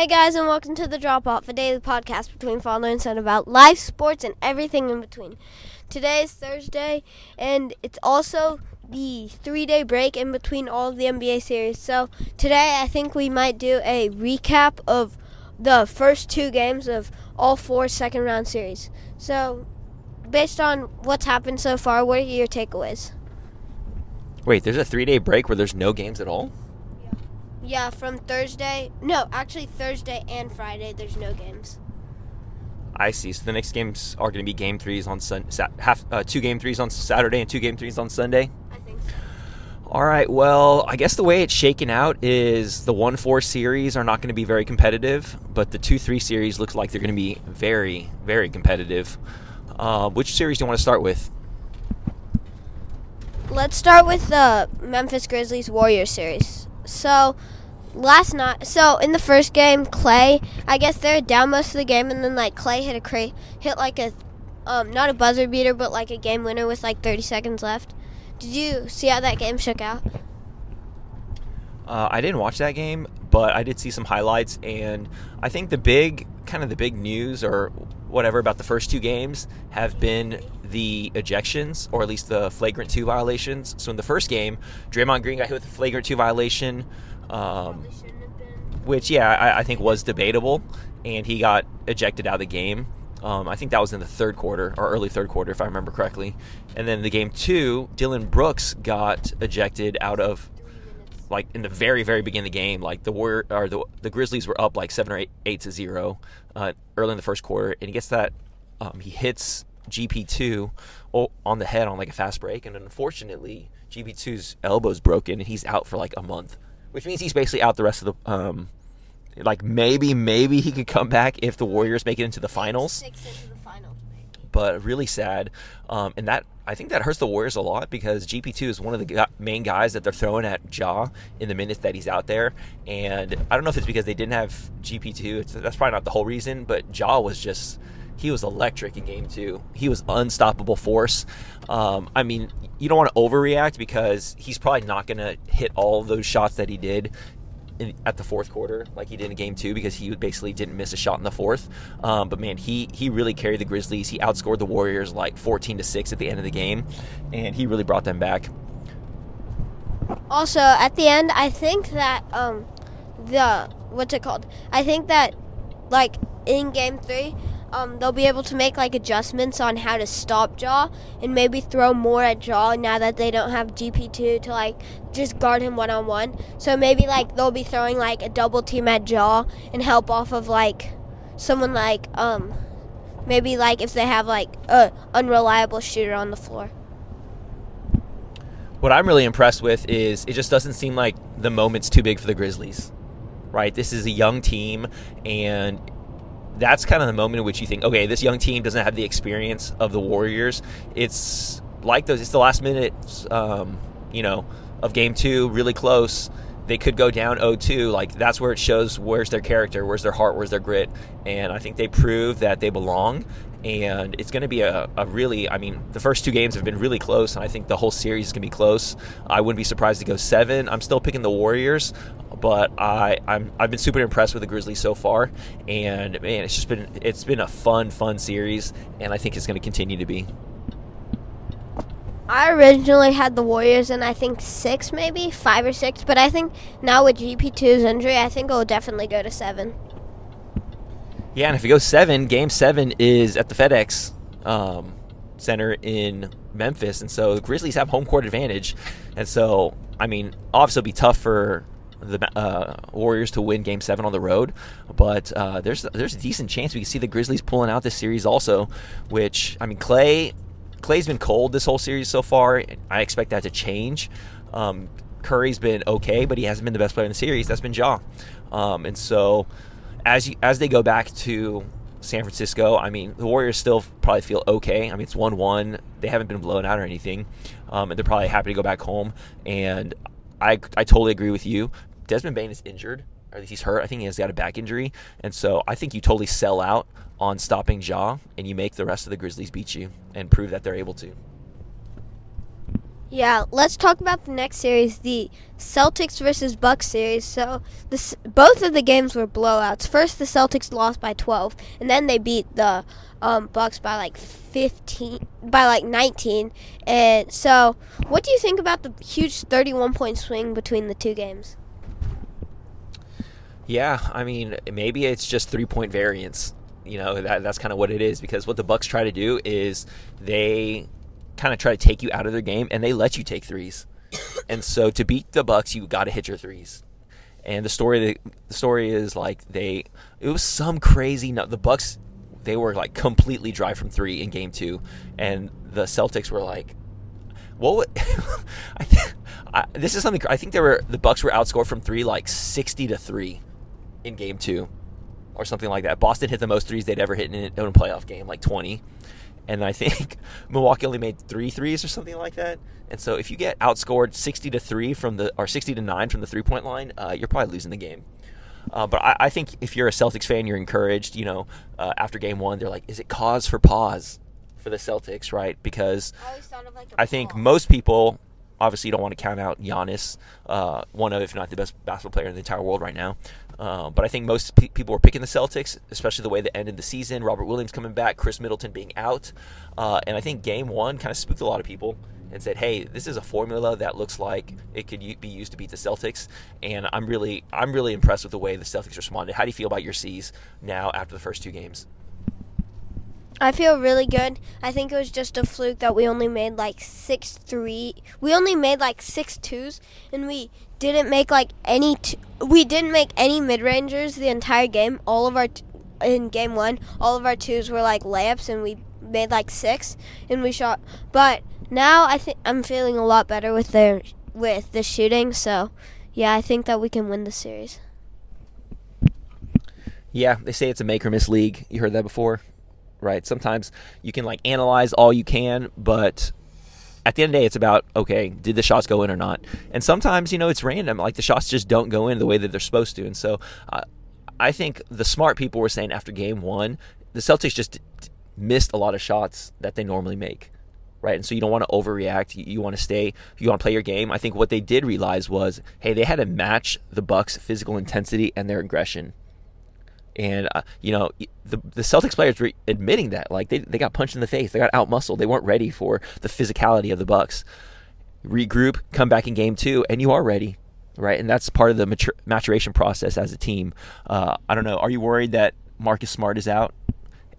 Hey guys, and welcome to the Drop Off, daily podcast between father and son about life, sports, and everything in between. Today is Thursday, and it's also the three day break in between all of the NBA series. So today, I think we might do a recap of the first two games of all four second round series. So, based on what's happened so far, what are your takeaways? Wait, there's a three day break where there's no games at all? Yeah, from Thursday. No, actually Thursday and Friday. There's no games. I see. So the next games are going to be game threes on Sun, sa- half uh, two game threes on Saturday and two game threes on Sunday. I think so. All right. Well, I guess the way it's shaken out is the one four series are not going to be very competitive, but the two three series looks like they're going to be very very competitive. Uh, which series do you want to start with? Let's start with the Memphis Grizzlies Warriors series. So, last night, so in the first game, Clay, I guess they're down most of the game, and then like Clay hit a cra- hit like a, um, not a buzzer beater, but like a game winner with like 30 seconds left. Did you see how that game shook out? Uh, I didn't watch that game, but I did see some highlights, and I think the big kind of the big news or whatever about the first two games have been the ejections, or at least the flagrant two violations. So in the first game, Draymond Green got hit with a flagrant two violation, um, which yeah, I, I, think was debatable, and he got ejected out of the game. Um, I think that was in the third quarter or early third quarter, if I remember correctly. And then the game two, Dillon Brooks got ejected out of like in the very very beginning of the game like the war or the, the grizzlies were up like seven or eight, eight to zero uh, early in the first quarter and he gets that um, he hits gp2 on the head on like a fast break and unfortunately gp2's elbow's broken and he's out for like a month which means he's basically out the rest of the um, like maybe maybe he could come back if the warriors make it into the finals Into the finals but really sad. Um, and that I think that hurts the Warriors a lot because GP2 is one of the main guys that they're throwing at Ja in the minutes that he's out there. And I don't know if it's because they didn't have GP2. It's, that's probably not the whole reason, but Ja was just he was electric in game two. He was unstoppable force. Um, I mean, you don't want to overreact because he's probably not going to hit all those shots that he did in, at the fourth quarter, like he did in game two, because he basically didn't miss a shot in the fourth. Um, but man, he he really carried the Grizzlies. He outscored the Warriors like 14 to six at the end of the game, and he really brought them back. Also, at the end, I think that um, the what's it called? I think that like in game three, um, they'll be able to make like adjustments on how to stop Ja and maybe throw more at Ja now that they don't have GP2 to like just guard him one on one. So maybe like they'll be throwing like a double team at Ja and help off of like someone like um maybe like if they have like a unreliable shooter on the floor. What I'm really impressed with is it just doesn't seem like the moment's too big for the Grizzlies. Right? This is a young team and that's kind of the moment in which you think, okay, this young team doesn't have the experience of the Warriors. It's like those. It's the last minute, um, you know, of game two, really close. They could go down 0-2. Like that's where it shows where's their character, where's their heart, where's their grit. And I think they prove that they belong. And it's going to be a, a really, I mean, the first two games have been really close, and I think the whole series is going to be close. I wouldn't be surprised to go seven. I'm still picking the Warriors, but I I'm I've been super impressed with the Grizzlies so far, and man, it's just been it's been a fun fun series, and I think it's going to continue to be. I originally had the Warriors and I think six, maybe five or six, but I think now with GP2's injury, I think it will definitely go to seven. Yeah, and if it goes seven, Game Seven is at the FedEx um, Center in Memphis, and so the Grizzlies have home court advantage, and so I mean, obviously, it'll be tough for the uh, Warriors to win Game Seven on the road, but uh, there's there's a decent chance we can see the Grizzlies pulling out this series also. Which I mean, Clay Clay's been cold this whole series so far. I expect that to change. Um, Curry's been okay, but he hasn't been the best player in the series. That's been Ja, um, and so as you, as they go back to San Francisco, I mean, the Warriors still probably feel okay. I mean, it's one one. They haven't been blown out or anything, um, and they're probably happy to go back home. And I I totally agree with you. Desmond Bane is injured, or at least he's hurt. I think he has got a back injury, and so I think you totally sell out on stopping Ja, and you make the rest of the Grizzlies beat you and prove that they're able to. Yeah, let's talk about the next series, the Celtics versus Bucks series. So, this both of the games were blowouts. First, the Celtics lost by 12, and then they beat the um, Bucks by like 15, by like 19. And so, what do you think about the huge 31 point swing between the two games? Yeah, I mean, maybe it's just three point variance. You know, that, that's kind of what it is because what the Bucks try to do is they kind of try to take you out of their game, and they let you take threes. and so to beat the Bucks, you got to hit your threes. And the story, the story is like they, it was some crazy. The Bucks, they were like completely dry from three in game two, and the Celtics were like, what? I, I, this is something. I think they were the Bucks were outscored from three like sixty to three in game two, or something like that. Boston hit the most threes they'd ever hit in a playoff game, like twenty and I think Milwaukee only made three threes or something like that. And so if you get outscored sixty to three from the or sixty to nine from the three point line, uh, you're probably losing the game. Uh, but I, I, think if you're a Celtics fan, you're encouraged. You know, uh, after game one, they're like, "Is it cause for pause for the Celtics?" Right? Because I, like I think most people obviously you don't want to count out Giannis, uh, one of if not the best basketball player in the entire world right now. Uh, but I think most pe- people were picking the Celtics, especially the way they ended the season. Robert Williams coming back, Khris Middleton being out, uh, and I think Game One kind of spooked a lot of people and said, "Hey, this is a formula that looks like it could be used to beat the Celtics." And I'm really, I'm really impressed with the way the Celtics responded. How do you feel about your C's now after the first two games? I feel really good. I think it was just a fluke that we only made like six three. We only made like six twos, and we didn't make like any. T- we didn't make any mid rangers the entire game. All of our t- in game one, all of our twos were like layups, and we made like six, and we shot. But now I think I'm feeling a lot better with the with the shooting. So yeah, I think that we can win the series. Yeah, they say it's a make or miss league. You heard that before, right? Sometimes you can like analyze all you can, but at the end of the day, it's about okay, did the shots go in or not? And sometimes you know it's random, like the shots just don't go in the way that they're supposed to. And so, uh, I think the smart people were saying after game one, the Celtics just missed a lot of shots that they normally make. Right, and so you don't want to overreact. You, you want to stay. You want to play your game. I think what they did realize was, hey, they had to match the Bucks' physical intensity and their aggression and uh, you know the the Celtics players were admitting that like they, they got punched in the face, they got outmuscled, they weren't ready for the physicality of the Bucks. Regroup, come back in game two, and you are ready, right? And that's part of the matur- maturation process as a team. Uh, I don't know. Are you worried that Marcus Smart is out?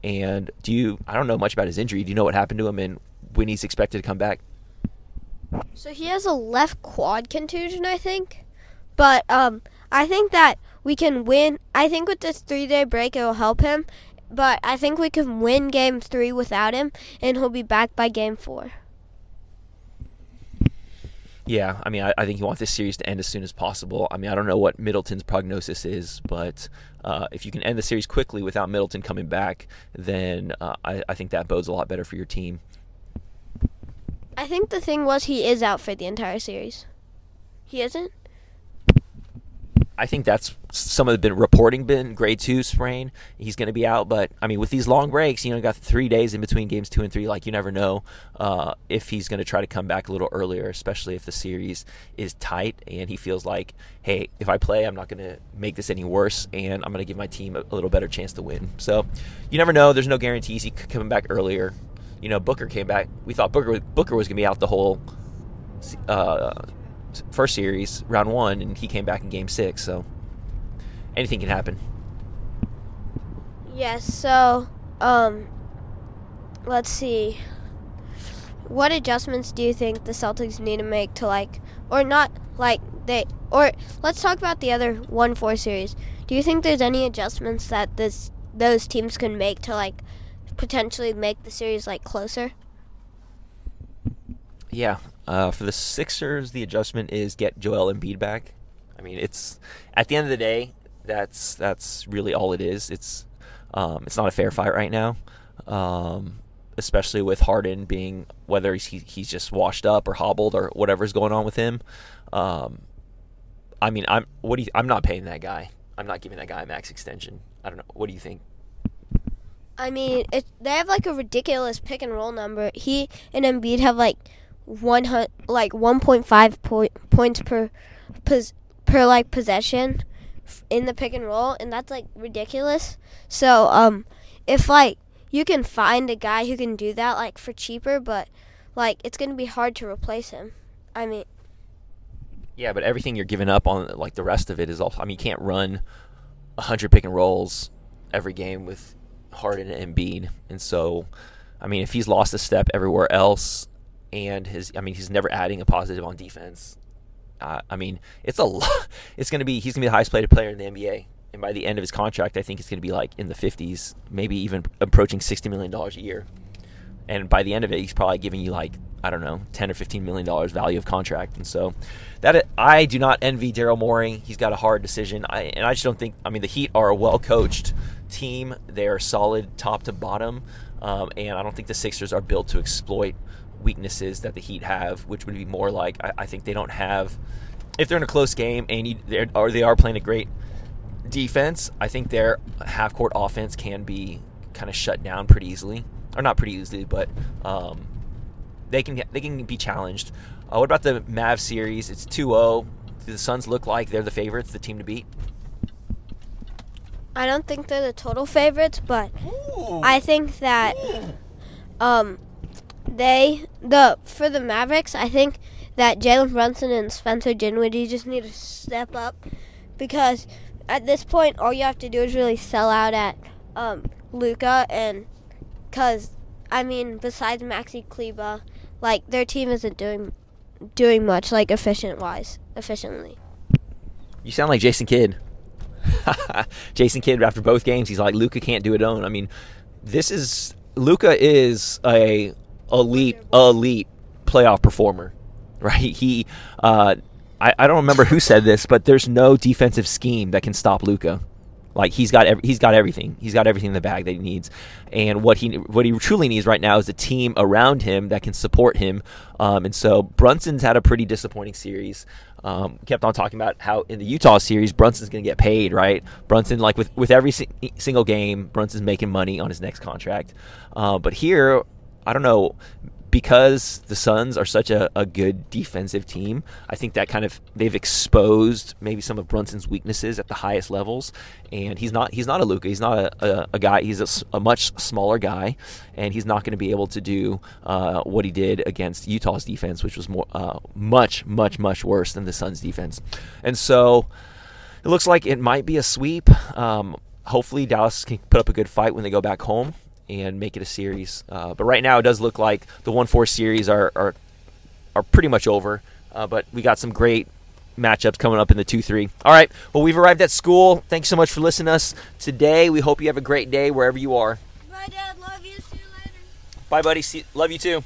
And do you? I don't know much about his injury. Do you know what happened to him and when he's expected to come back? So he has a left quad contusion, I think. But um, I think that we can win. I think with this three day break, it will help him. But I think we can win game three without him, and he'll be back by game four. Yeah, I mean, I, I, think you want this series to end as soon as possible. I mean, I don't know what Middleton's prognosis is, but uh, if you can end the series quickly without Middleton coming back, then uh, I, I think that bodes a lot better for your team. I think the thing was he is out for the entire series. He isn't? I think that's some of the reporting been grade two sprain. He's going to be out, but I mean, with these long breaks, you know, got three days in between games two and three. Like you never know uh, if he's going to try to come back a little earlier, especially if the series is tight and he feels like, hey, if I play, I'm not going to make this any worse, and I'm going to give my team a, a, little better chance to win. So you never know. There's no guarantees. He coming back earlier. You know, Booker came back. We thought Booker Booker was going to be out the whole. Uh, first series, round one, and he came back in game six. So anything can happen. Yes. So, um, let's see. What adjustments do you think the Celtics need to make to like, or not like they, or let's talk about the other one four series. Do you think there's any adjustments that this those teams can make to like potentially make the series like closer? Yeah, uh, for the Sixers, the adjustment is get Joel Embiid back. I mean, it's at the end of the day, that's that's really all it is. It's um, it's not a fair fight right now, um, especially with Harden being whether he's he's just washed up or hobbled or whatever's going on with him. Um, I mean, I'm what do you, I'm not paying that guy. I'm not giving that guy a max extension. I don't know. What do you think? I mean, it, they have like a ridiculous pick and roll number. He and Embiid have like one hun- like 1.5 point, points per pos- per like possession in the pick and roll, and that's like ridiculous. So um, if like you can find a guy who can do that like for cheaper, but like it's gonna be hard to replace him. I mean, Yeah, but everything you're giving up on, like the rest of it, is all. I mean, you can't run a hundred pick and rolls every game with Harden and Embiid, and so, I mean, if he's lost a step everywhere else, and his, I mean, he's never adding a positive on defense. Uh, I mean, it's a lot. It's going to be he's going to be the highest paid player in the NBA, and by the end of his contract, I think it's going to be like in the fifties, maybe even approaching sixty million dollars a year. And by the end of it, he's probably giving you like I don't know, ten or fifteen million dollars value of contract. And so, that I do not envy Daryl Morey. He's got a hard decision, I, and I just don't think. I mean, the Heat are a well coached team. They are solid top to bottom, um, and I don't think the Sixers are built to exploit weaknesses that the Heat have, which would be more like I, I think they don't have. If they're in a close game and you, they're, or they are playing a great defense, I think their half court offense can be kind of shut down pretty easily, or not pretty easily, but um, they can they can be challenged. Uh, what about the Mav series? It's 2-0. Do the Suns look like they're the favorites, the team to beat? I don't think they're the total favorites, but I think that um they the for the Mavericks, I think that Jalen Brunson and Spencer Dinwiddie just need to step up because at this point, all you have to do is really sell out at um, Luka, and because I mean, besides Maxi Kleber, like their team isn't doing doing much like efficient wise efficiently. You sound like Jason Kidd. Jason Kidd after both games, he's like Luka can't do it alone. I mean, this is Luka is a elite elite playoff performer, right? He uh, I, I don't remember who said this, but there's no defensive scheme that can stop Luka. Like he's got every, he's got everything. He's got everything in the bag that he needs, and what he what he truly needs right now is a team around him that can support him. Um, and so Brunson's had a pretty disappointing series. Um, kept on talking about how in the Utah series Brunson's going to get paid, right? Brunson like with with every si- single game, Brunson's making money on his next contract. Uh, but here, I don't know because the Suns are such a, a good defensive team, I think that kind of they've exposed maybe some of Brunson's weaknesses at the highest levels. And he's not he's not a Luka. He's not a, a, a guy. He's a, a, much smaller guy, and he's not going to be able to do uh, what he did against Utah's defense, which was more uh, much much much worse than the Suns' defense. And so it looks like it might be a sweep. Um, hopefully Dallas can put up a good fight when they go back home and make it a series. Uh, but right now, it does look like the one four series are are, are pretty much over. Uh, but we got some great matchups coming up in the two three. All right. Well, we've arrived at school. Thanks so much for listening to us today. We hope you have a great day wherever you are. Bye, Dad. Love you. See you later. Bye, buddy. See, love you too.